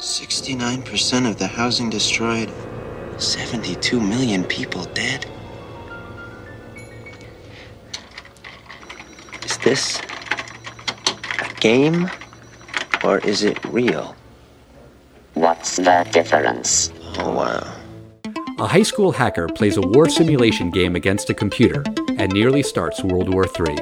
69% of the housing destroyed. 72 million people dead. Is this a game or is it real? What's the difference? Oh, wow. A high school hacker plays a war simulation game against a computer and nearly starts World War III.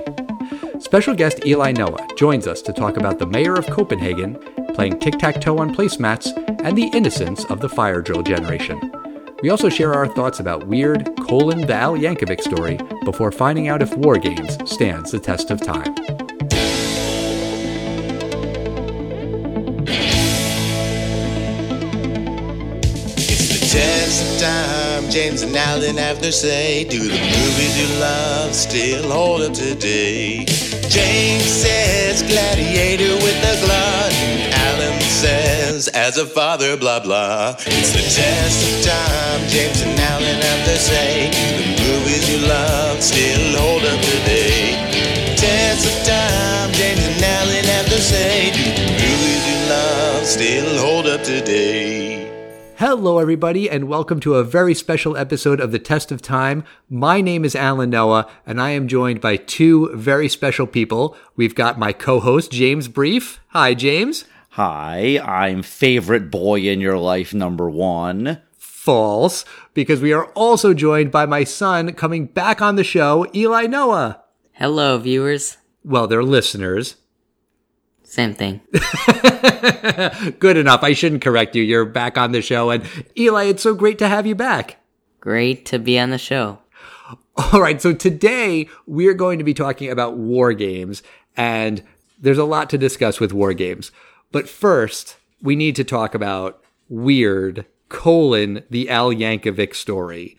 Special guest Eli Noah joins us to talk about the mayor of Copenhagen playing tic tac toe on placemats and the innocence of the fire drill generation. We also share our thoughts about weird colon the Al Yankovic story before finding out if War Games stands the test of time. It's the test of time. James and Alan have to say, Do the movies you love still hold up today? James says, Gladiator with the glut. Says, As a father, blah blah. It's the test of time. James and Alan have to say, the movies you love still hold up today? Test of time. James and Alan have to say, Do the movies you love still hold up today? Hello, everybody, and welcome to a very special episode of The Test of Time. My name is Alan Noah, and I am joined by two very special people. We've got my co host, James Brief. Hi, James. Hi, I'm favorite boy in your life number one. False, because we are also joined by my son coming back on the show, Eli Noah. Hello, viewers. Well, they're listeners. Same thing. Good enough. I shouldn't correct you. You're back on the show. And Eli, it's so great to have you back. Great to be on the show. All right. So today we're going to be talking about war games and there's a lot to discuss with war games. But first, we need to talk about weird colon the Al Yankovic story.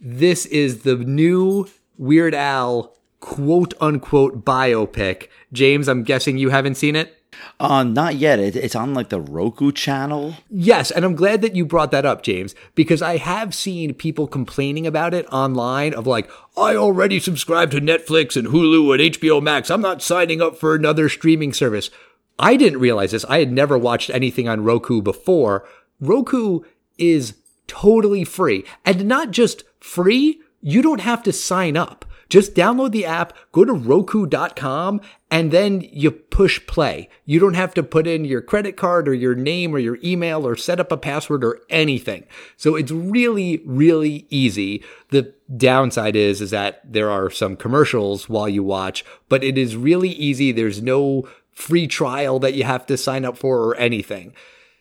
This is the new Weird Al quote unquote biopic. James, I'm guessing you haven't seen it? Uh, not yet. It, it's on like the Roku channel. Yes, and I'm glad that you brought that up, James, because I have seen people complaining about it online of like, I already subscribe to Netflix and Hulu and HBO Max. I'm not signing up for another streaming service. I didn't realize this. I had never watched anything on Roku before. Roku is totally free and not just free. You don't have to sign up. Just download the app, go to roku.com, and then you push play. You don't have to put in your credit card or your name or your email or set up a password or anything. So it's really, really easy. The downside is, is that there are some commercials while you watch, but it is really easy. There's no free trial that you have to sign up for or anything.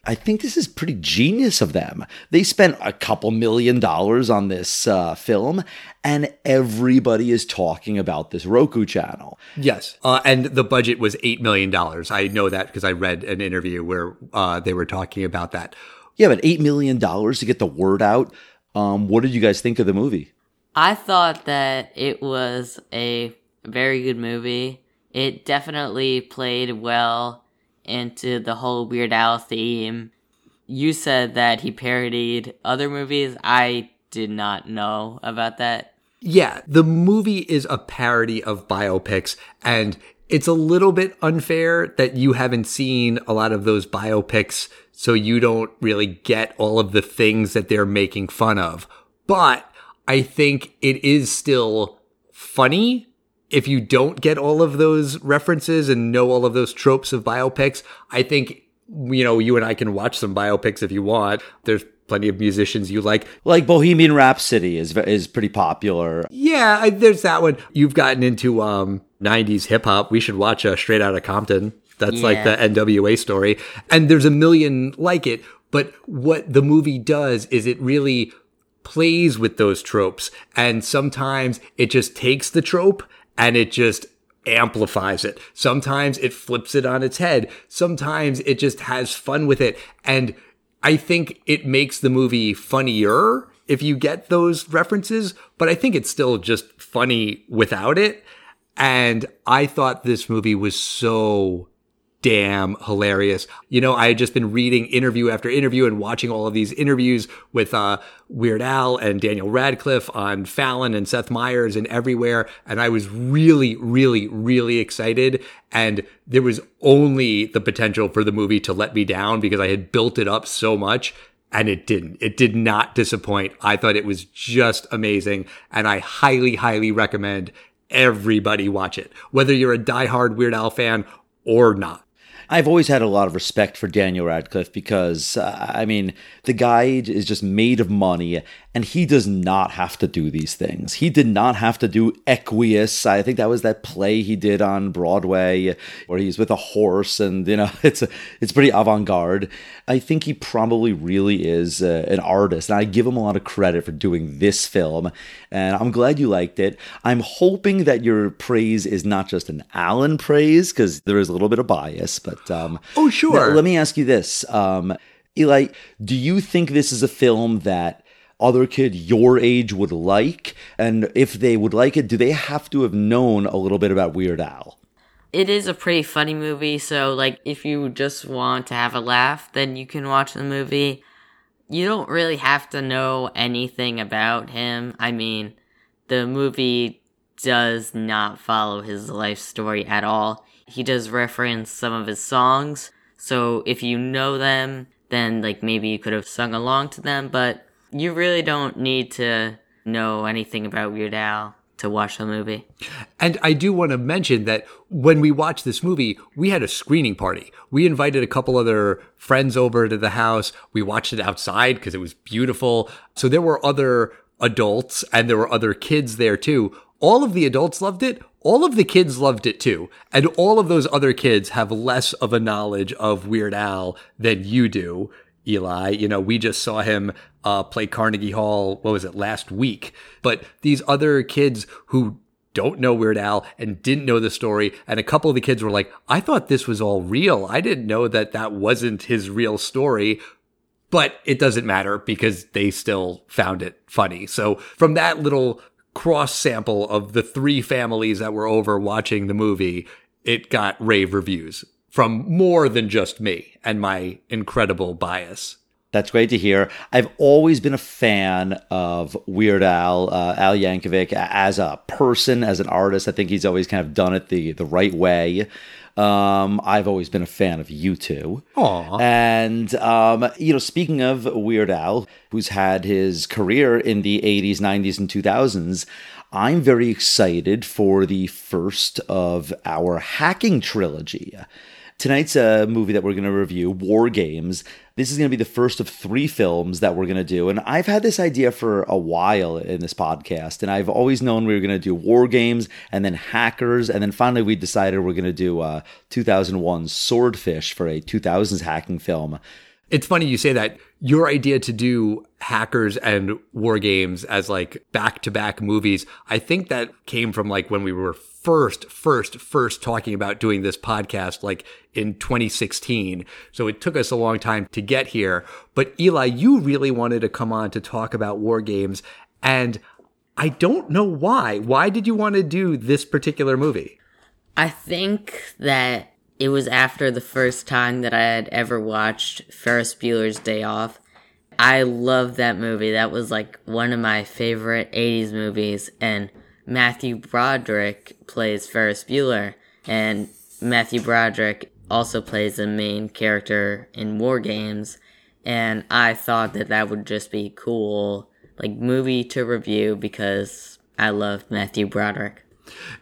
I think this is pretty genius of them. They spent a couple million dollars on this uh, film, and everybody is talking about this Roku channel. Yes. Uh, and the budget was $8 million. I know that because I read an interview where uh, they were talking about that. Yeah, but $8 million to get the word out. Um, what did you guys think of the movie? I thought that it was a very good movie. It definitely played well into the whole Weird Al theme. You said that he parodied other movies. I did not know about that. Yeah, the movie is a parody of biopics, and it's a little bit unfair that you haven't seen a lot of those biopics, so you don't really get all of the things that they're making fun of. But I think it is still funny if you don't get all of those references and know all of those tropes of biopics, I think, you know, you and I can watch some biopics if you want. There's plenty of musicians you like. Like Bohemian Rhapsody is is pretty popular. Yeah, I, there's that one. You've gotten into um 90s hip hop. We should watch a Straight Outta Compton. That's Yeah. like the NWA story. And there's a million like it, but what the movie does is it really plays with those tropes and sometimes it just takes the trope and it just amplifies it. Sometimes it flips it on its head. Sometimes it just has fun with it. And I think it makes the movie funnier if you get those references, but I think it's still just funny without it. And I thought this movie was so damn hilarious. You know, I had just been reading interview after interview and watching all of these interviews with uh, Weird Al and Daniel Radcliffe on Fallon and Seth Meyers and everywhere. And I was really, really, really excited. And there was only the potential for the movie to let me down because I had built it up so much and it didn't. It did not disappoint. I thought it was just amazing. And I highly, highly recommend everybody watch it, whether you're a diehard Weird Al fan or not. I've always had a lot of respect for Daniel Radcliffe because, uh, I mean, the guy is just made of money and he does not have to do these things. He did not have to do Equus. I think that was that play he did on Broadway where he's with a horse and, you know, it's, it's pretty avant garde. I think he probably really is uh, an artist and I give him a lot of credit for doing this film. And I'm glad you liked it. I'm hoping that your praise is not just an Alan praise because there is a little bit of bias, but um, oh, sure. Now, let me ask you this, um, Eli. Do you think this is a film that other kid your age would like? And if they would like it, do they have to have known a little bit about Weird Al? It is a pretty funny movie, so like if you just want to have a laugh, then you can watch the movie. You don't really have to know anything about him. I mean, the movie does not follow his life story at all. He does reference some of his songs, so if you know them, then like maybe you could have sung along to them, but you really don't need to know anything about Weird Al to watch the movie. And I do want to mention that when we watched this movie, we had a screening party. We invited a couple other friends over to the house. We watched it outside because it was beautiful. So there were other adults and there were other kids there too. All of the adults loved it. All of the kids loved it too. And all of those other kids have less of a knowledge of Weird Al than you do. Eli. You know, we just saw him uh, play Carnegie Hall, what was it, last week. But these other kids who don't know Weird Al and didn't know the story, and a couple of the kids were like, I thought this was all real. I didn't know that that wasn't his real story. But it doesn't matter because they still found it funny. So from that little cross sample of the three families that were over watching the movie, it got rave reviews from more than just me and my incredible bias. That's great to hear. I've always been a fan of Weird Al, uh, Al Yankovic, as a person, as an artist. I think he's always kind of done it the, the right way. Um, I've always been a fan of you two. Aww. And, um, you know, speaking of Weird Al, who's had his career in the 80s, 90s, and 2000s, I'm very excited for the first of our hacking trilogy. Tonight's a movie that we're going to review, War Games. This is going to be the first of three films that we're going to do. And I've had this idea for a while in this podcast. And I've always known we were going to do War Games and then Hackers. And then finally we decided we're going to do uh, 2001 Swordfish for a 2000s hacking film. It's funny you say that. Your idea to do hackers and war games as like back to back movies, I think that came from like when we were first, first, first talking about doing this podcast, like in 2016. So it took us a long time to get here. But Eli, you really wanted to come on to talk about war games. And I don't know why. Why did you want to do this particular movie? I think that it was after the first time that I had ever watched Ferris Bueller's Day Off. I loved that movie. That was like one of my favorite 80s movies. And Matthew Broderick plays Ferris Bueller, and Matthew Broderick also plays the main character in War Games. And I thought that that would just be cool, like movie to review because I love Matthew Broderick.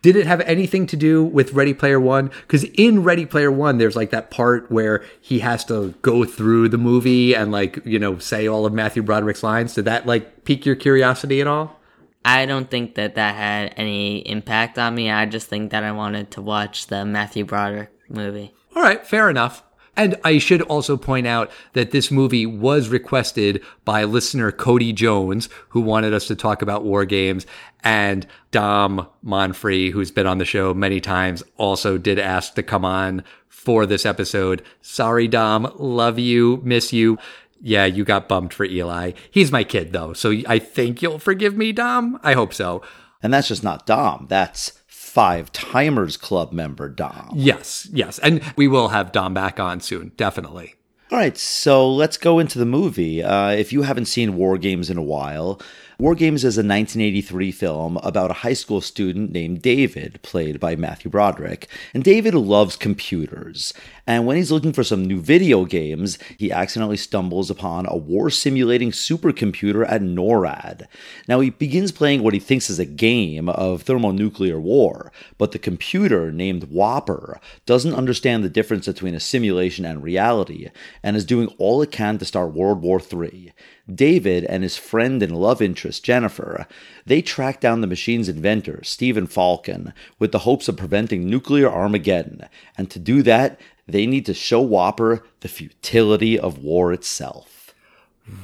Did it have anything to do with Ready Player One? Because in Ready Player One, there's like that part where he has to go through the movie and like, you know, say all of Matthew Broderick's lines. Did that like pique your curiosity at all? I don't think that that had any impact on me. I just think that I wanted to watch the Matthew Broderick movie. All right, fair enough. And I should also point out that this movie was requested by listener Cody Jones, who wanted us to talk about war games. And Dom Monfrey, who's been on the show many times, also did ask to come on for this episode. Sorry, Dom. Love you. Miss you. Yeah, you got bumped for Eli. He's my kid, though. So I think you'll forgive me, Dom. I hope so. And that's just not Dom. That's Five Timers Club member, Dom. Yes, yes. And we will have Dom back on soon, definitely. All right, so let's go into the movie. Uh, if you haven't seen War Games in a while, War Games is a 1983 film about a high school student named David, played by Matthew Broderick. And David loves computers. And when he's looking for some new video games, he accidentally stumbles upon a war simulating supercomputer at NORAD. Now, he begins playing what he thinks is a game of thermonuclear war, but the computer, named WOPR, doesn't understand the difference between a simulation and reality, and is doing all it can to start World War III. David and his friend and love interest, Jennifer, they track down the machine's inventor, Stephen Falken, with the hopes of preventing nuclear Armageddon. And to do that, they need to show WOPR the futility of war itself.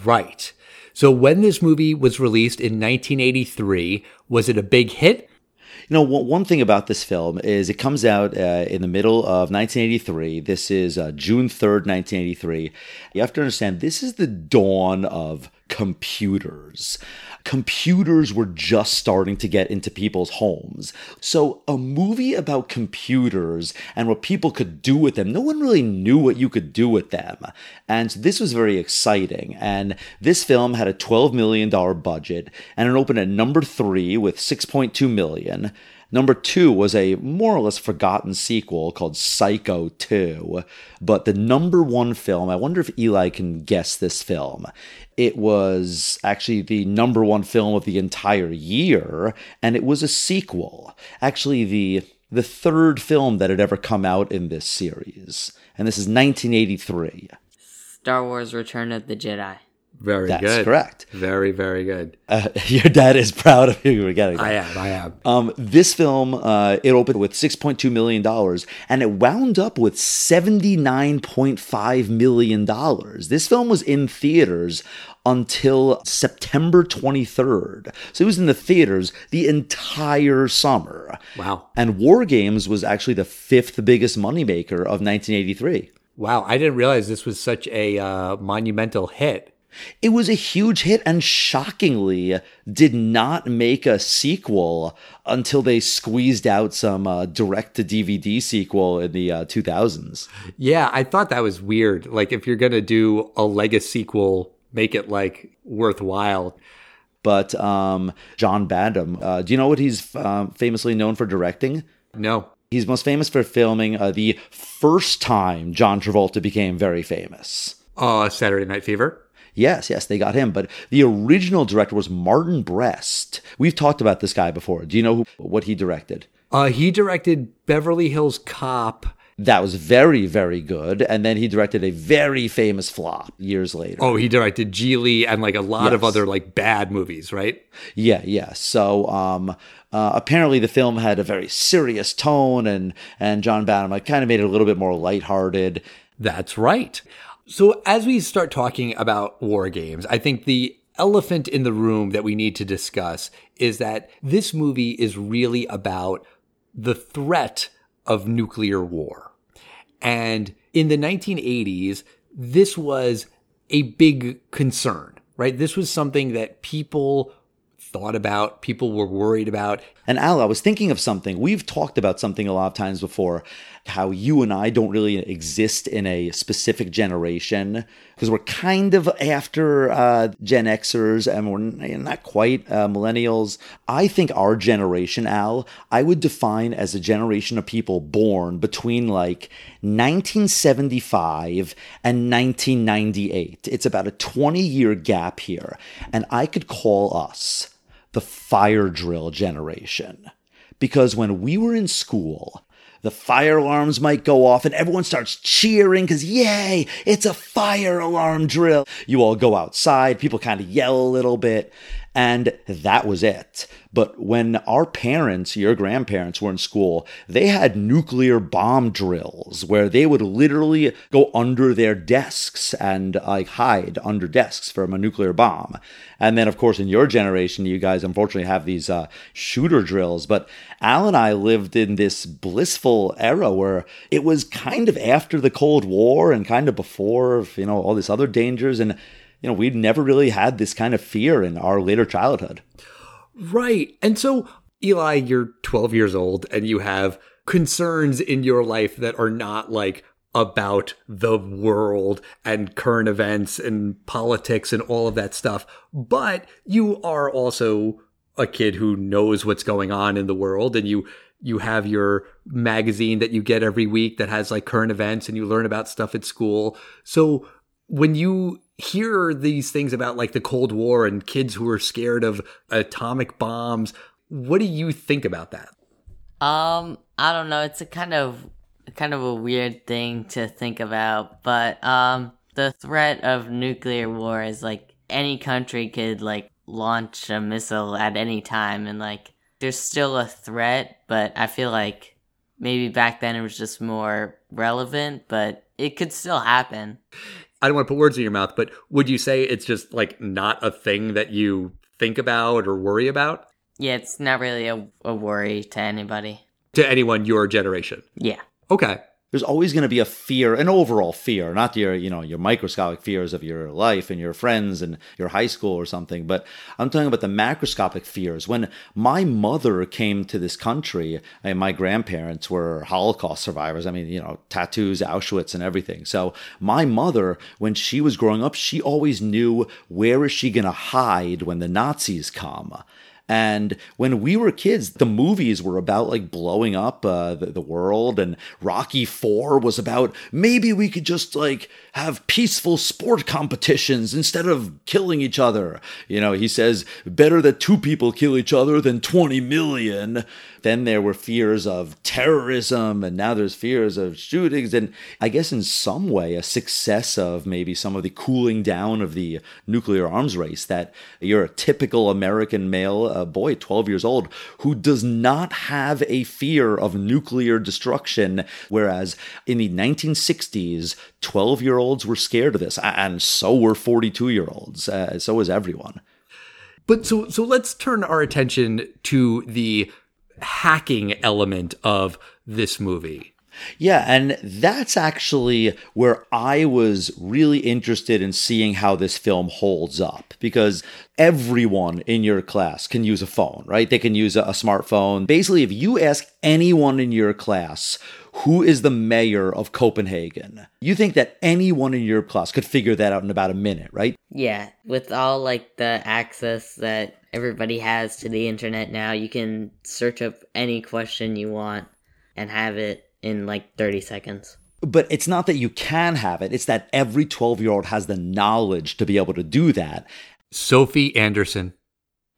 Right. So when this movie was released in 1983, was it a big hit? You know, one thing about this film is it comes out uh, in the middle of 1983. This is uh, June 3rd, 1983. You have to understand, this is the dawn of computers. Computers were just starting to get into people's homes. So, a movie about computers and what people could do with them, no one really knew what you could do with them. And this was very exciting. And this film had a $12 million budget and it opened at number three with 6.2 million. Number two was a more or less forgotten sequel called Psycho 2. But the number one film, I wonder if Eli can guess this film. It was actually the number one film of the entire year, and it was a sequel. Actually, the the third film that had ever come out in this series. And this is 1983. Star Wars Return of the Jedi. Very That's good. correct. Very, very good. Uh, your dad is proud of you for getting. I am. I am. Um, this film, uh, it opened with $6.2 million and it wound up with $79.5 million. This film was in theaters until September 23rd. So it was in the theaters the entire summer. Wow. And War Games was actually the fifth biggest moneymaker of 1983. Wow. I didn't realize this was such a uh, monumental hit. It was a huge hit and shockingly did not make a sequel until they squeezed out some uh, direct to DVD sequel in the uh, 2000s. Yeah, I thought that was weird. Like, if you're going to do a Legacy sequel, make it like worthwhile. But um, John Badham, uh, do you know what he's um, famously known for directing? No. He's most famous for filming uh, the first time John Travolta became very famous. Uh, Saturday Night Fever. Yes, yes, they got him. But the original director was Martin Brest. We've talked about this guy before. Do you know who, what he directed? Uh, he directed Beverly Hills Cop. That was very, very good. And then he directed a very famous flop years later. Oh, he directed Gigli and like a lot of other like bad movies, right? Yeah, yeah. So um, uh, apparently the film had a very serious tone, and and John Badham like, kind of made it a little bit more lighthearted. That's right. So as we start talking about war games, I think the elephant in the room that we need to discuss is that this movie is really about the threat of nuclear war. And in the 1980s, this was a big concern, right? This was something that people thought about, people were worried about. And Al, I was thinking of something. We've talked about something a lot of times before, how you and I don't really exist in a specific generation because we're kind of after uh, Gen Xers and we're not quite uh, millennials. I think our generation, Al, I would define as a generation of people born between like 1975 and 1998. It's about a 20 year gap here. And I could call us the fire drill generation. Because when we were in school, the fire alarms might go off and everyone starts cheering because, yay, it's a fire alarm drill. You all go outside, people kind of yell a little bit, and that was it. But when our parents, your grandparents, were in school, they had nuclear bomb drills where they would literally go under their desks and like hide under desks from a nuclear bomb. And then, of course, in your generation, you guys unfortunately have these uh, shooter drills. But Al and I lived in this blissful era where it was kind of after the Cold War and kind of before, you know, all these other dangers. And, you know, we'd never really had this kind of fear in our later childhood. Right. And so Eli, you're 12 years old and you have concerns in your life that are not like about the world and current events and politics and all of that stuff. But you are also a kid who knows what's going on in the world and you you have your magazine that you get every week that has like current events and you learn about stuff at school. So when you hear these things about like the Cold War and kids who are scared of atomic bombs, what do you think about that? Um, I don't know. It's a kind of kind of a weird thing to think about, but um, the threat of nuclear war is like any country could like launch a missile at any time, and like there's still a threat, but I feel like maybe back then it was just more relevant, but it could still happen. I don't want to put words in your mouth, but would you say it's just like not a thing that you think about or worry about? Yeah, it's not really a, a worry to anybody. To anyone your generation? Yeah. Okay. There's always going to be a fear, an overall fear, not your, you know, your microscopic fears of your life and your friends and your high school or something, but I'm talking about the macroscopic fears. When my mother came to this country, and my grandparents were Holocaust survivors. I mean, you know, tattoos, Auschwitz, and everything. So my mother, when she was growing up, she always knew where is she going to hide when the Nazis come. And when we were kids, the movies were about like blowing up uh, the, the world, and Rocky Four was about maybe we could just like have peaceful sport competitions instead of killing each other. You know, he says better that two people kill each other than 20 million. Then there were fears of terrorism, and now there's fears of shootings. And I guess in some way, a success of maybe some of the cooling down of the nuclear arms race that you're a typical American male boy, 12 years old, who does not have a fear of nuclear destruction. Whereas in the 1960s, 12 year olds were scared of this, and so were 42 year olds. Uh, so was everyone. But so so let's turn our attention to the hacking element of this movie. Yeah, and that's actually where I was really interested in seeing how this film holds up because everyone in your class can use a phone, right? They can use a, smartphone. Basically, if you ask anyone in your class who is the mayor of Copenhagen, you think that anyone in your class could figure that out in about a minute, right? Yeah, with all like the access that everybody has to the internet now, you can search up any question you want and have it in like 30 seconds. But it's not that you can have it, it's that every 12 year old has the knowledge to be able to do that. Sophie Andersen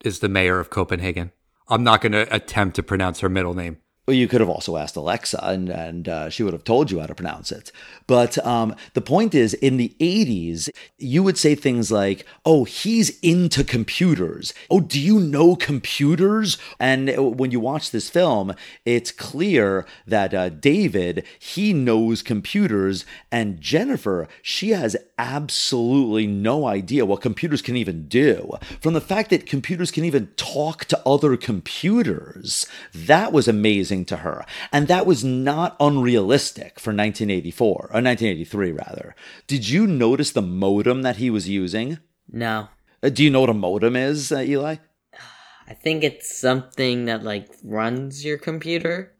is the mayor of Copenhagen. I'm not going to attempt to pronounce her middle name. You could have also asked Alexa, and and uh, she would have told you how to pronounce it. But um, the point is, in the '80s, you would say things like, "Oh, he's into computers." "Oh, do you know computers?" And when you watch this film, it's clear that uh, David he knows computers, and Jennifer she has absolutely no idea what computers can even do. From the fact that computers can even talk to other computers, that was amazing to her. And that was not unrealistic for 1984, or 1983 rather. Did you notice the modem that he was using? No. Uh, do you know what a modem is, uh, Eli? I think it's something that like runs your computer.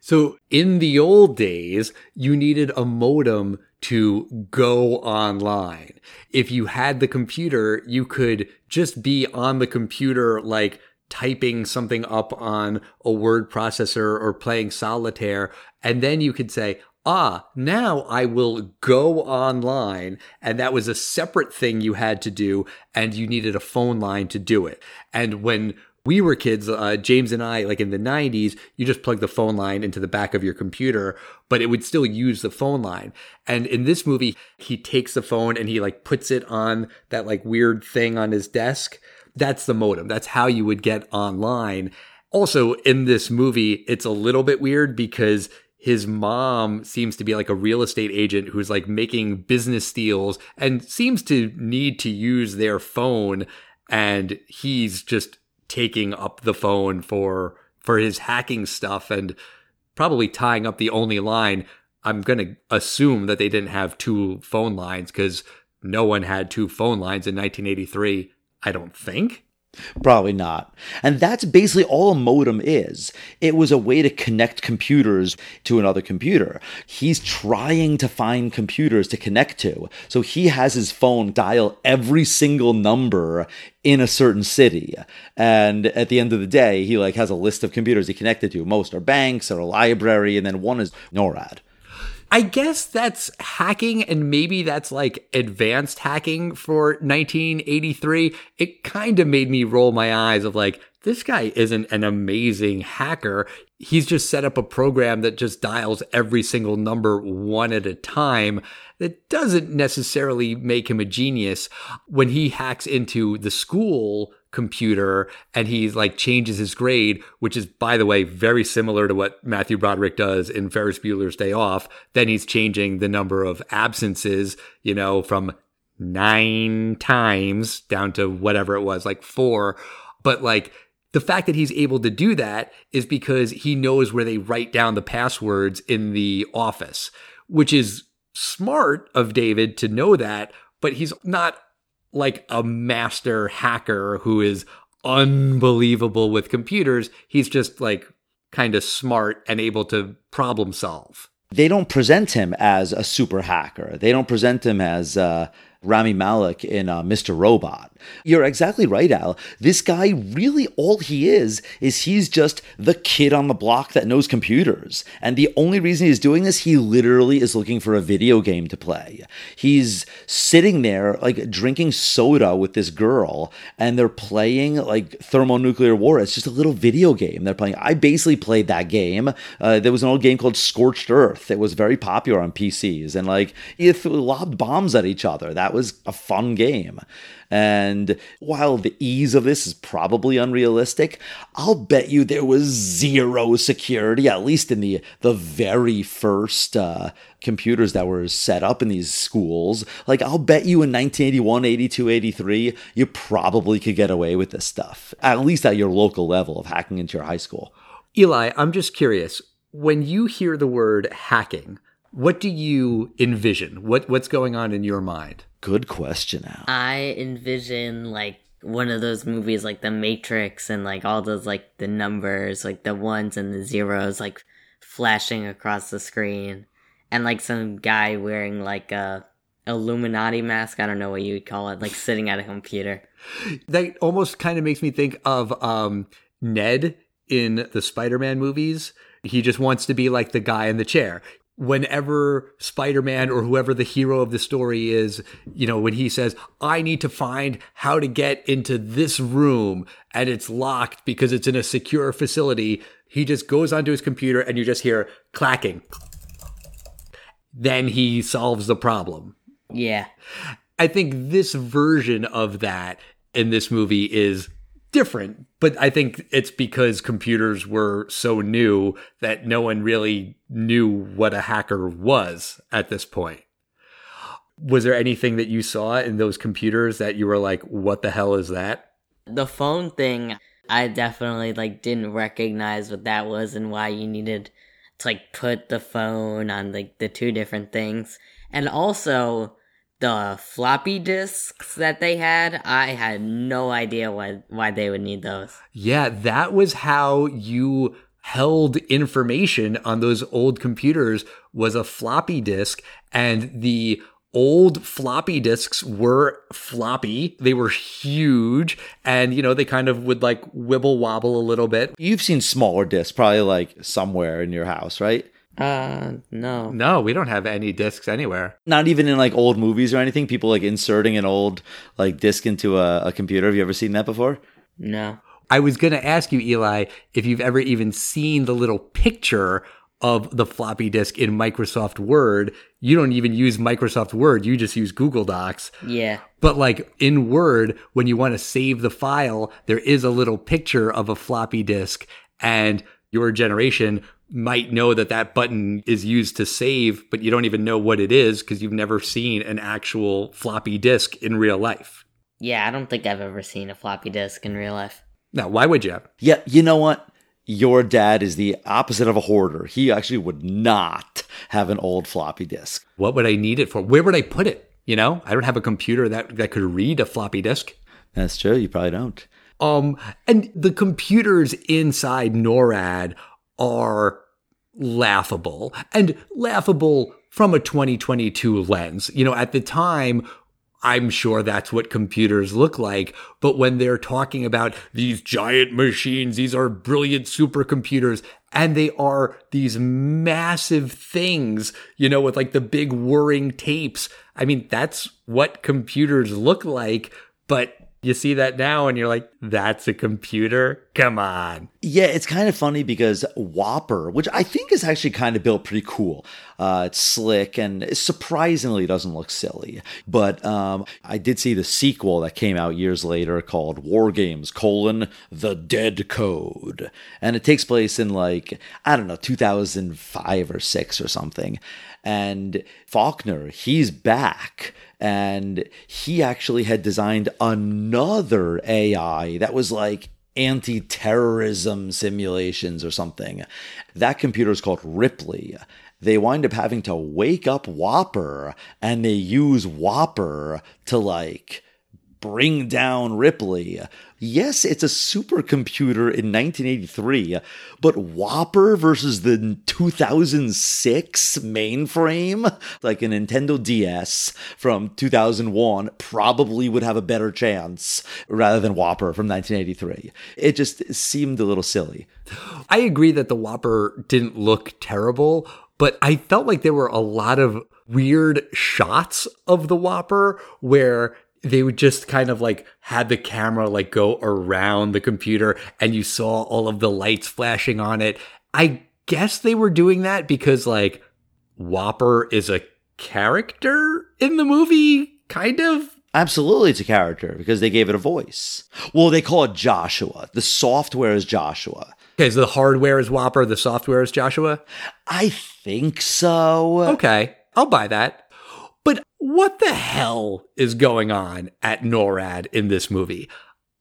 So in the old days, you needed a modem to go online. If you had the computer, you could just be on the computer, like typing something up on a word processor or playing solitaire. And then you could say, ah, now I will go online. And that was a separate thing you had to do. And you needed a phone line to do it. And when we were kids, uh, James and I, like in the 90s, you just plug the phone line into the back of your computer, but it would still use the phone line. And in this movie, he takes the phone and he like puts it on that like weird thing on his desk. That's the modem. That's how you would get online. Also, in this movie, it's a little bit weird because his mom seems to be like a real estate agent who's like making business deals and seems to need to use their phone. And he's just taking up the phone for for his hacking stuff and probably tying up the only line. I'm going to assume that they didn't have two phone lines cuz no one had two phone lines in 1983, I don't think. Probably not. And that's basically all a modem is. It was a way to connect computers to another computer. He's trying to find computers to connect to. So he has his phone dial every single number in a certain city. And at the end of the day, he like has a list of computers he connected to. Most are banks or a library, and then one is NORAD. I guess that's hacking, and maybe that's like advanced hacking for 1983. It kind of made me roll my eyes of like, this guy isn't an amazing hacker. He's just set up a program that just dials every single number one at a time. That doesn't necessarily make him a genius. When he hacks into the school computer and he like changes his grade, which is, by the way, very similar to what Matthew Broderick does in Ferris Bueller's Day Off. Then he's changing the number of absences, you know, from nine times down to whatever it was, like four. But like, the fact that he's able to do that is because he knows where they write down the passwords in the office, which is smart of David to know that, but he's not like a master hacker who is unbelievable with computers. He's just like kind of smart and able to problem solve. They don't present him as a super hacker. They don't present him as uh, Rami Malek in uh, Mr. Robot. You're exactly right, Al. This guy really all he is is he's just the kid on the block that knows computers. And the only reason he's doing this, he literally is looking for a video game to play. He's sitting there like drinking soda with this girl and they're playing like thermonuclear war. It's just a little video game they're playing. I basically played that game. Uh, there was an old game called Scorched Earth. It was very popular on PCs and like you lobbed bombs at each other. That was a fun game. And while the ease of this is probably unrealistic, I'll bet you there was zero security, at least in the the very first uh, computers that were set up in these schools. Like I'll bet you in 1981, 82, 83, you probably could get away with this stuff, at least at your local level of hacking into your high school. Eli, I'm just curious. When you hear the word hacking, what do you envision? What what's going on in your mind? Good question, Al. I envision like one of those movies like The Matrix and like all those like the numbers, like the ones and the zeros like flashing across the screen and like some guy wearing like a Illuminati mask, I don't know what you would call it, like sitting at a computer. That almost kind of makes me think of um, Ned in the Spider-Man movies. He just wants to be like the guy in the chair whenever Spider-Man or whoever the hero of the story is, you know, when he says, I need to find how to get into this room and it's locked because it's in a secure facility, he just goes onto his computer and you just hear clacking. Then he solves the problem. Yeah. I think this version of that in this movie is different, but I think it's because computers were so new that no one really knew what a hacker was at this point. Was there anything that you saw in those computers that you were like, what the hell is that? The phone thing, I definitely like didn't recognize what that was and why you needed to like put the phone on like the two different things. And also the floppy disks that they had, I had no idea why why they would need those. Yeah, that was how you held information on those old computers was a floppy disk and the old floppy disks were floppy. They were huge and, you know, they kind of would like wibble wobble a little bit. You've seen smaller discs, probably like somewhere in your house, right? Uh, no. No, we don't have any discs anywhere. Not even in like old movies or anything. People like inserting an old like disc into a, a computer. Have you ever seen that before? No. I was going to ask you, Eli, if you've ever even seen the little picture of the floppy disk in Microsoft Word. You don't even use Microsoft Word. You just use Google Docs. Yeah. But like in Word, when you want to save the file, there is a little picture of a floppy disk and your generation might know that that button is used to save, but you don't even know what it is because you've never seen an actual floppy disk in real life. Yeah, I don't think I've ever seen a floppy disk in real life. Now, why would you? Have? Yeah, you know what? Your dad is the opposite of a hoarder. He actually would not have an old floppy disk. What would I need it for? Where would I put it? You know, I don't have a computer that, that could read a floppy disk. That's true. You probably don't. Um, and the computers inside NORAD are laughable and laughable from a 2022 lens. You know, at the time, I'm sure that's what computers look like. But when they're talking about these giant machines, these are brilliant supercomputers, and they are these massive things, you know, with like the big whirring tapes. I mean, that's what computers look like. But you see that now and you're like, that's a computer? Come on. Yeah, it's kind of funny because WOPR, which I think is actually kind of built pretty cool. Uh, it's slick and surprisingly doesn't look silly. But um, I did see the sequel that came out years later called War Games, colon, The Dead Code. And it takes place in like, I don't know, 2005 or 6 or something. And Faulkner, he's back and he actually had designed another AI that was like anti terrorism simulations or something. That computer is called Ripley. They wind up having to wake up WOPR and they use WOPR to like bring down Ripley. Yes, it's a supercomputer in 1983, but WOPR versus the 2006 mainframe, like a Nintendo DS from 2001, probably would have a better chance rather than WOPR from 1983. It just seemed a little silly. I agree that the WOPR didn't look terrible, but I felt like there were a lot of weird shots of the WOPR where they would just kind of like had the camera like go around the computer and you saw all of the lights flashing on it. I guess they were doing that because like WOPR is a character in the movie, kind of. Absolutely, it's a character because they gave it a voice. Well, they call it Joshua. The software is Joshua. Okay, so the hardware is WOPR, the software is Joshua? I think so. Okay, I'll buy that. But what the hell is going on at NORAD in this movie?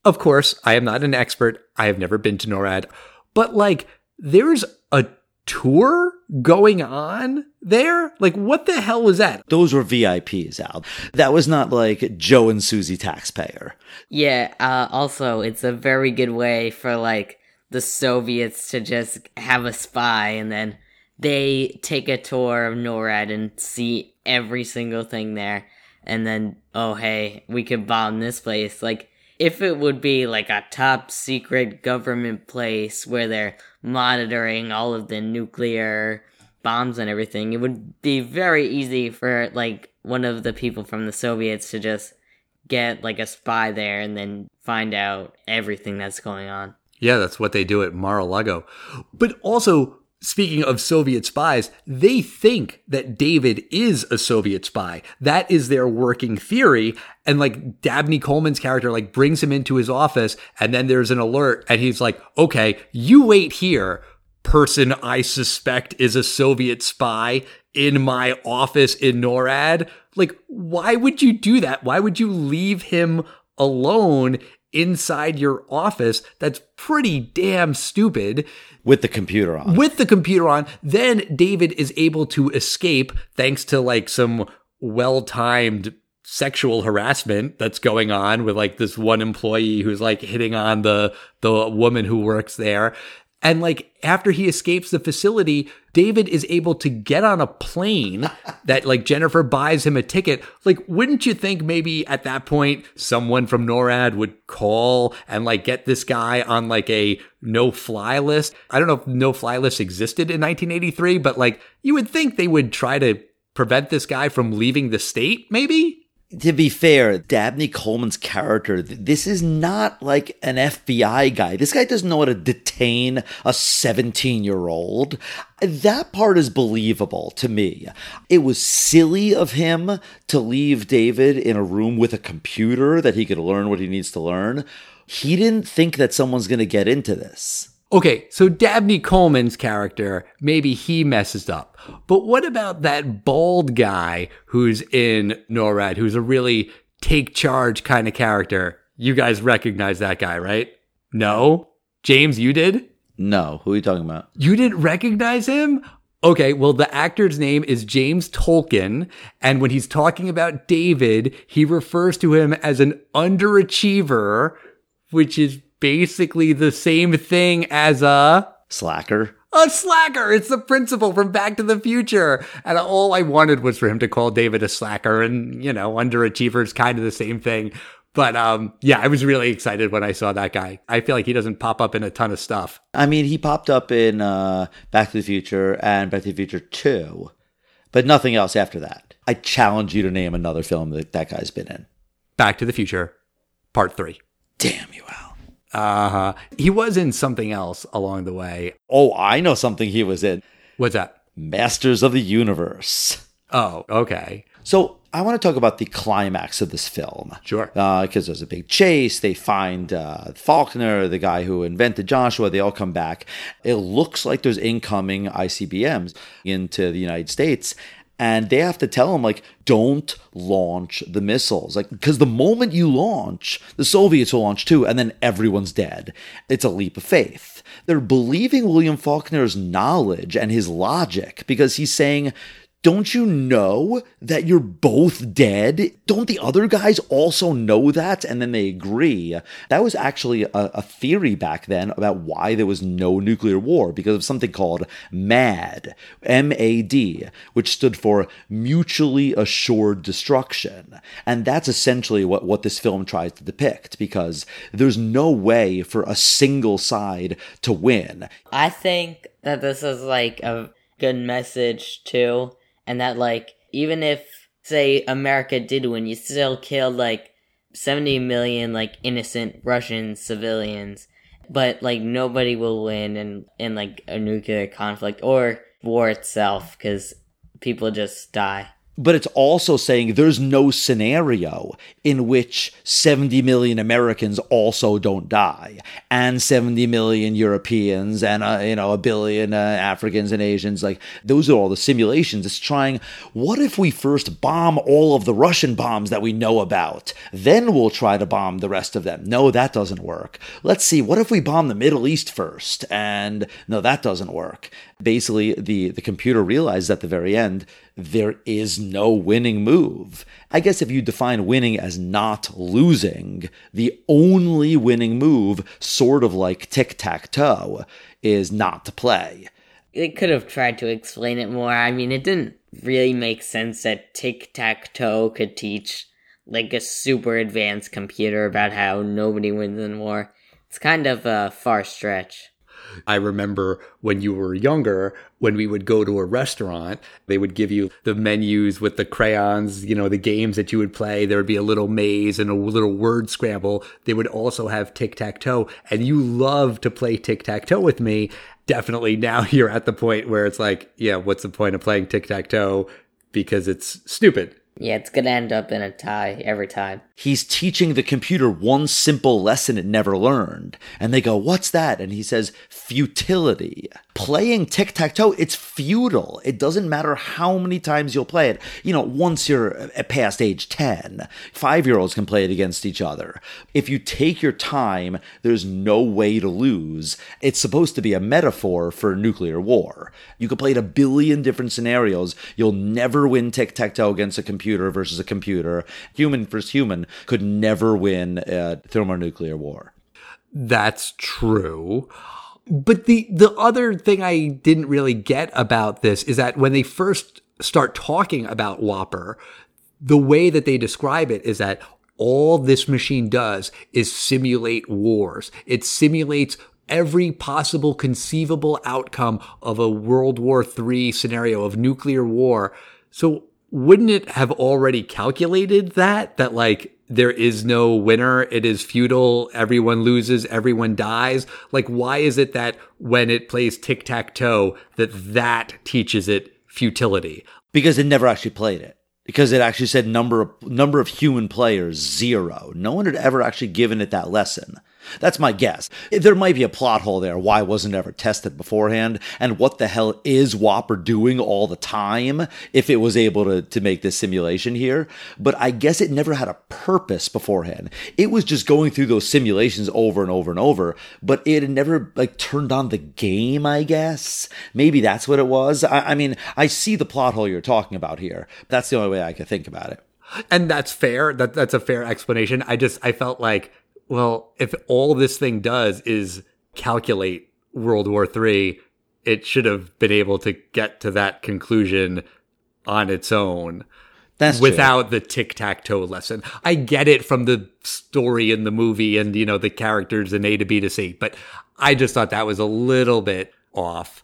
Of course, I am not an expert. I have never been to NORAD, but like, there's a tour going on there? Like, what the hell was that? Those were VIPs, Al. That was not like Joe and Susie taxpayer. Yeah, uh, also, it's a very good way for, like, the Soviets to just have a spy and then they take a tour of NORAD and see every single thing there. And then, oh, hey, we could bomb this place. Like, if it would be like a top secret government place where they're monitoring all of the nuclear bombs and everything, it would be very easy for like one of the people from the Soviets to just get like a spy there and then find out everything that's going on. Yeah, that's what they do at Mar-a-Lago. But also, Speaking of Soviet spies, they think that David is a Soviet spy. That is their working theory. And like Dabney Coleman's character like brings him into his office and then there's an alert and he's like, okay, you wait here. Person I suspect is a Soviet spy in my office in NORAD. Like, why would you do that? Why would you leave him alone inside your office? That's pretty damn stupid with the computer on. With the computer on, then David is able to escape thanks to like some well timed sexual harassment that's going on with like this one employee who's like hitting on the the woman who works there and like after he escapes the facility, David is able to get on a plane that like Jennifer buys him a ticket. Like, wouldn't you think maybe at that point someone from NORAD would call and like get this guy on like a no fly list? I don't know if no fly list existed in 1983, but like you would think they would try to prevent this guy from leaving the state, maybe? To be fair, Dabney Coleman's character, this is not like an FBI guy. This guy doesn't know how to detain a 17 year old. That part is believable to me. It was silly of him to leave David in a room with a computer that he could learn what he needs to learn. He didn't think that someone's going to get into this. Okay, so Dabney Coleman's character, maybe he messes up. But what about that bald guy who's in NORAD, who's a really take charge kind of character? You guys recognize that guy, right? No? James, you did? No. Who are you talking about? You didn't recognize him? Okay, well, the actor's name is James Tolkan, and when he's talking about David, he refers to him as an underachiever, which is basically the same thing as a Slacker. a slacker. It's the principal from Back to the Future. And all I wanted was for him to call David a slacker and, you know, underachiever is kind of the same thing. But um yeah, I was really excited when I saw that guy. I feel like he doesn't pop up in a ton of stuff. I mean, he popped up in uh, Back to the Future and Back to the Future 2, but nothing else after that. I challenge you to name another film that that guy's been in. Back to the Future, part three. Damn you, Al. Uh huh. He was in something else along the way. Oh, I know something he was in What's that? Masters of the Universe. Oh, okay. So I want to talk about the climax of this film. Sure. Because there's a big chase. They find uh, Falken, the guy who invented Joshua. They all come back. It looks like there's incoming ICBMs into the United States. And they have to tell him, like, don't launch the missiles. Like, because the moment you launch, the Soviets will launch too, and then everyone's dead. It's a leap of faith. They're believing William Faulkner's knowledge and his logic because he's saying, don't you know that you're both dead? Don't the other guys also know that? And then they agree. That was actually a, a, theory back then about why there was no nuclear war because of something called MAD, M A D, which stood for Mutually Assured Destruction. And that's essentially what, what this film tries to depict because there's no way for a single side to win. I think that this is like a good message too, and that like even if say America did win, you still killed like 70 million like innocent Russian civilians, but like nobody will win in in like a nuclear conflict or war itself because people just die but it's also saying there's no scenario in which 70 million Americans also don't die, and 70 million Europeans, and uh, you know a billion uh, Africans and Asians. Like those are all the simulations. It's trying. What if we first bomb all of the Russian bombs that we know about, then we'll try to bomb the rest of them? No, that doesn't work. Let's see. What if we bomb the Middle East first? And no, that doesn't work. Basically, the the computer realized at the very end there is no winning move. I guess if you define winning as not losing, the only winning move, sort of like tic tac toe, is not to play. They could have tried to explain it more. I mean, it didn't really make sense that tic tac toe could teach like a super advanced computer about how nobody wins in war. It's kind of a far stretch. I remember when you were younger, when we would go to a restaurant, they would give you the menus with the crayons, you know, the games that you would play. There would be a little maze and a little word scramble. They would also have tic tac toe. And you love to play tic tac toe with me. Definitely now you're at the point where it's like, yeah, what's the point of playing tic tac toe? Because it's stupid. Yeah, it's gonna end up in a tie every time. He's teaching the computer one simple lesson it never learned. And they go, What's that? And he says, Futility. Playing tic tac toe, it's futile. It doesn't matter how many times you'll play it. You know, once you're uh, past age 10, five year olds can play it against each other. If you take your time, there's no way to lose. It's supposed to be a metaphor for nuclear war. You could play it a billion different scenarios. You'll never win tic tac toe against a computer versus a computer. Human versus human could never win a thermonuclear war. That's true. But the the other thing I didn't really get about this is that when they first start talking about WOPR, the way that they describe it is that all this machine does is simulate wars. It simulates every possible conceivable outcome of a World War III scenario of nuclear war. So wouldn't it have already calculated that that like there is no winner it is futile everyone loses everyone dies? Like why is it that when it plays tic-tac-toe that that teaches it futility? Because it never actually played it. Because it actually said number of number of human players zero. No one had ever actually given it that lesson that's my guess. There might be a plot hole there. Why wasn't it ever tested beforehand? And what the hell is WOPR doing all the time if it was able to, to make this simulation here? But I guess it never had a purpose beforehand. It was just going through those simulations over and over and over, but it had never like turned on the game, I guess. Maybe that's what it was. I, I mean, I see the plot hole you're talking about here. That's the only way I could think about it. And that's fair. That that's a fair explanation. I just I felt like well, if all this thing does is calculate World War III, it should have been able to get to that conclusion on its own That's true. without the tic tac toe lesson. I get it from the story in the movie and, you know, the characters in A to B to C, but I just thought that was a little bit off.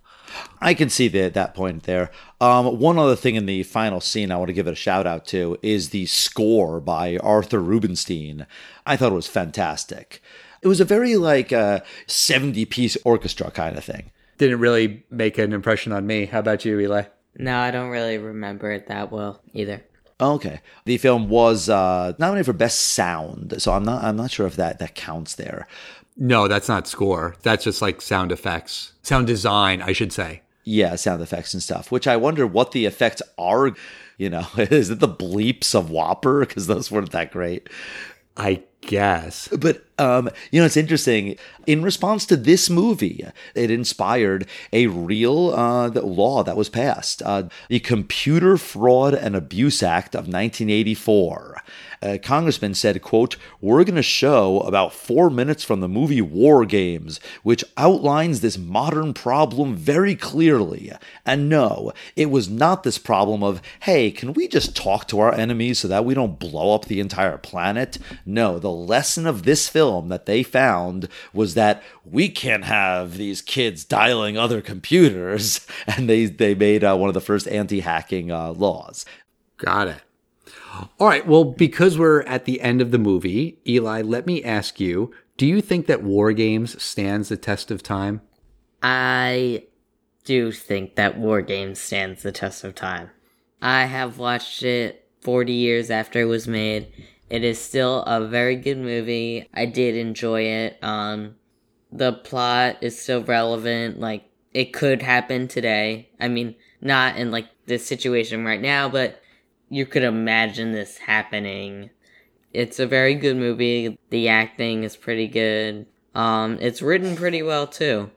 I can see the, that point there. Um, one other thing in the final scene I want to give it a shout out to is the score by Arthur Rubinstein. I thought it was fantastic. It was a very like uh, 70 piece orchestra kind of thing. Didn't really make an impression on me. How about you, Eli? No, I don't really remember it that well either. Okay. The film was uh, nominated for best sound, so I'm not I'm not sure if that that counts there. No, that's not score. That's just like sound effects, sound design, I should say. Yeah, sound effects and stuff. Which I wonder what the effects are. You know, is it the bleeps of WOPR? Because those weren't that great. I guess. But um, you know, it's interesting. In response to this movie, it inspired a real uh, law that was passed, uh, the Computer Fraud and Abuse Act of 1984. A congressman said, "quote We're going to show about four minutes from the movie War Games, which outlines this modern problem very clearly. And no, it was not this problem of, hey, can we just talk to our enemies so that we don't blow up the entire planet? No, the lesson of this film that they found was that we can't have these kids dialing other computers, and they they made uh, one of the first anti-hacking uh, laws. Got it. All right. Well, because we're at the end of the movie, Eli, let me ask you do you think that War Games stands the test of time? I do think that War Games stands the test of time. I have watched it 40 years after it was made. It is still a very good movie. I did enjoy it. Um, the plot is still relevant. Like, it could happen today. I mean, not in like this situation right now, but you could imagine this happening. It's a very good movie. The acting is pretty good. Um, it's written pretty well too.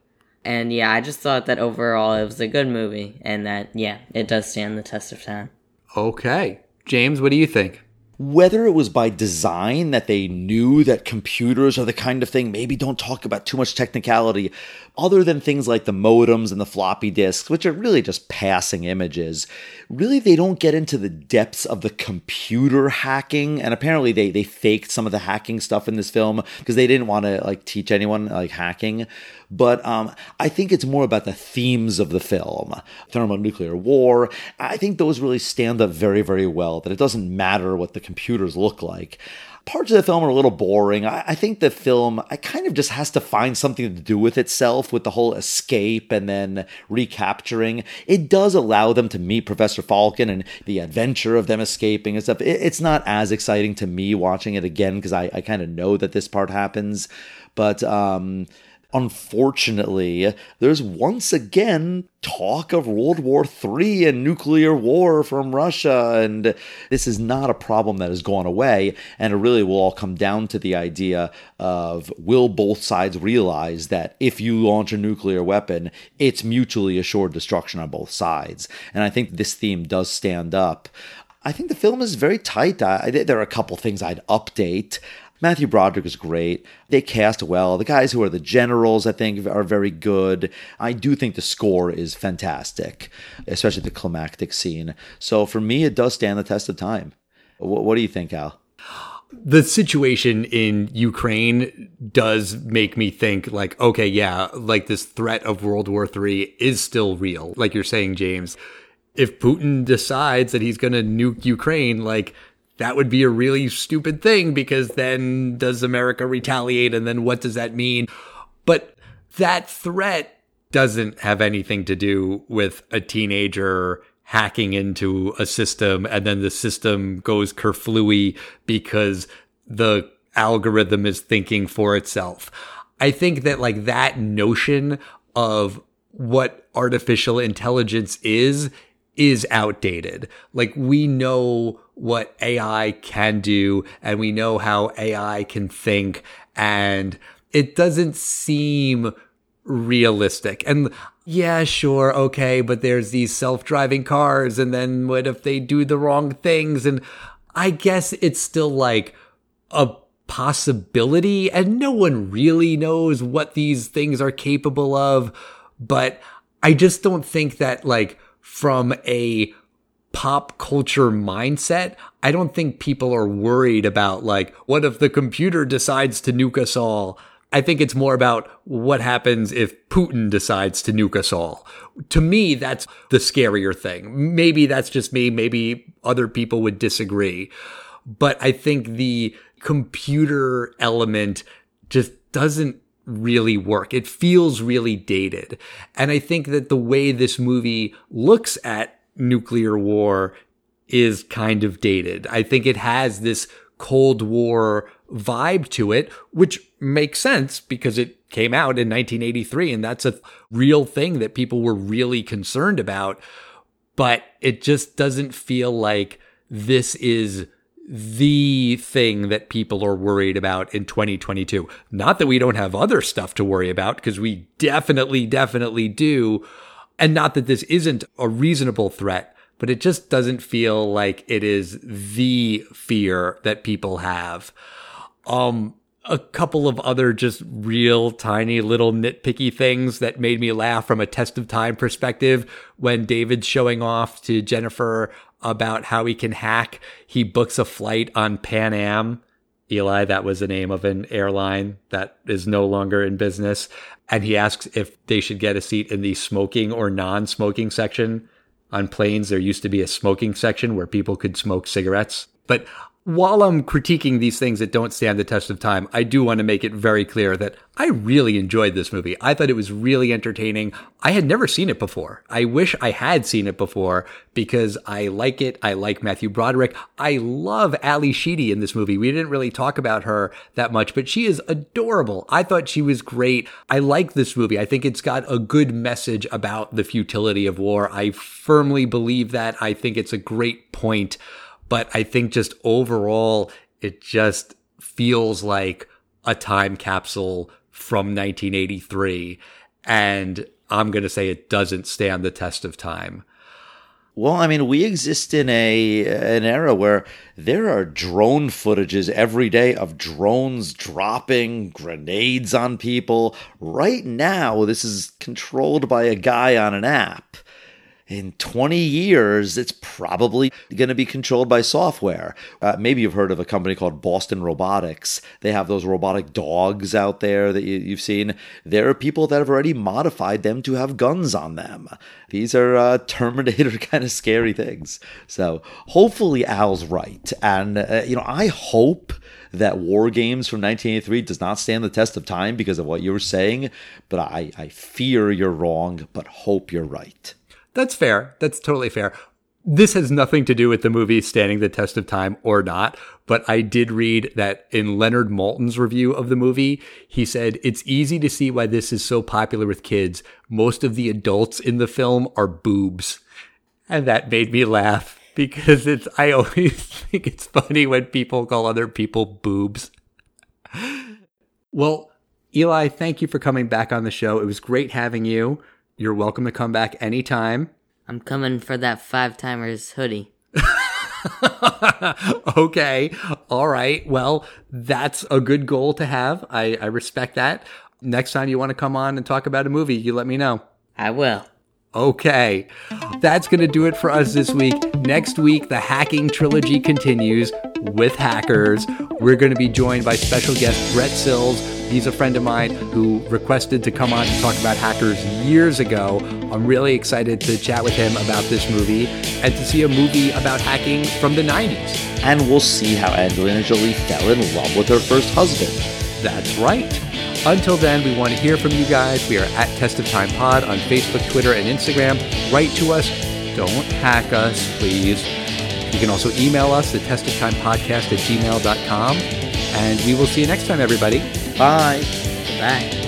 And yeah, I just thought that overall it was a good movie and that, yeah, it does stand the test of time. Okay. James, what do you think? Whether it was by design that they knew that computers are the kind of thing, maybe don't talk about too much technicality, other than things like the modems and the floppy disks, which are really just passing images, really they don't get into the depths of the computer hacking. And apparently they, they faked some of the hacking stuff in this film because they didn't want to like teach anyone like hacking. But um, I think it's more about the themes of the film thermonuclear war. I think those really stand up very, very well, that it doesn't matter what the computers look like parts of the film are a little boring. I, I, think the film, I kind of just has to find something to do with itself with the whole escape and then recapturing. It does allow them to meet Professor Falken and the adventure of them escaping and stuff. It, it's not as exciting to me watching it again because I, I kind of know that this part happens. But um, Unfortunately, there's once again talk of World War III and nuclear war from Russia, and this is not a problem that has gone away. And it really will all come down to the idea of will both sides realize that if you launch a nuclear weapon, it's mutually assured destruction on both sides. And I think this theme does stand up. I think the film is very tight. I, there are a couple things I'd update. Matthew Broderick is great. They cast well. The guys who are the generals, I think, are very good. I do think the score is fantastic, especially the climactic scene. So for me, it does stand the test of time. What, what do you think, Al? the situation in Ukraine does make me think like, okay, yeah, like this threat of World War III is still real. Like you're saying, James, if Putin decides that he's going to nuke Ukraine, like that would be a really stupid thing because then does America retaliate? And then what does that mean? But that threat doesn't have anything to do with a teenager hacking into a system and then the system goes kerflooey because the algorithm is thinking for itself. I think that like that notion of what artificial intelligence is is outdated. Like we know what AI can do and we know how AI can think and it doesn't seem realistic. And yeah, sure, okay, but there's these self-driving cars and then what if they do the wrong things and I guess it's still like a possibility and no one really knows what these things are capable of. But I just don't think that like from a pop culture mindset, I don't think people are worried about like, what if the computer decides to nuke us all? I think it's more about what happens if Putin decides to nuke us all. To me, that's the scarier thing. Maybe that's just me. Maybe other people would disagree. But I think the computer element just doesn't really work. It feels really dated. And I think that the way this movie looks at nuclear war is kind of dated. I think it has this Cold War vibe to it, which makes sense because it came out in 1983 and that's a real thing that people were really concerned about. But it just doesn't feel like this is the thing that people are worried about in 2022. Not that we don't have other stuff to worry about, because we definitely, definitely do. And not that this isn't a reasonable threat, but it just doesn't feel like it is the fear that people have. Um, a couple of other just real tiny little nitpicky things that made me laugh from a test of time perspective when David's showing off to Jennifer about how he can hack. He books a flight on Pan Am. Eli, that was the name of an airline that is no longer in business. And he asks if they should get a seat in the smoking or non smoking section. On planes, there used to be a smoking section where people could smoke cigarettes. But while I'm critiquing these things that don't stand the test of time, I do want to make it very clear that I really enjoyed this movie. I thought it was really entertaining. I had never seen it before. I wish I had seen it before because I like it. I like Matthew Broderick. I love Ally Sheedy in this movie. We didn't really talk about her that much, but she is adorable. I thought she was great. I like this movie. I think it's got a good message about the futility of war. I firmly believe that. I think it's a great point. But I think just overall, it just feels like a time capsule from 1983. And I'm going to say it doesn't stand the test of time. Well, I mean, we exist in a an era where there are drone footages every day of drones dropping grenades on people. Right now, this is controlled by a guy on an app in 20 years, it's probably going to be controlled by software. Uh, maybe you've heard of a company called Boston Robotics. They have those robotic dogs out there that you, have seen. There are people that have already modified them to have guns on them. These are uh, Terminator kind of scary things. So hopefully Al's right. And, uh, you know, I hope that War Games from 1983 does not stand the test of time because of what you were saying, but I, I fear you're wrong, but hope you're right. That's fair. That's totally fair. This has nothing to do with the movie standing the test of time or not, but I did read that in Leonard Maltin's review of the movie, he said it's easy to see why this is so popular with kids. Most of the adults in the film are boobs. And that made me laugh because it's I always think it's funny when people call other people boobs. Well, Eli, thank you for coming back on the show. It was great having you. You're welcome to come back anytime. I'm coming for that five timers hoodie. okay. All right. Well, that's a good goal to have. I, I respect that. Next time you want to come on and talk about a movie, you let me know. I will. Okay. That's going to do it for us this week. Next week, the hacking trilogy continues with hackers. We're going to be joined by special guest Brett Sills He's a friend of mine who requested to come on to talk about hackers years ago. I'm really excited to chat with him about this movie and to see a movie about hacking from the 90s. And we'll see how Angelina Jolie fell in love with her first husband. That's right. Until then, we want to hear from you guys. We are at Test of Time Pod on Facebook, Twitter, and Instagram. Write to us. Don't hack us, please. You can also email us at testoftimepodcast at gmail.com. And we will see you next time, everybody. Bye. Bye.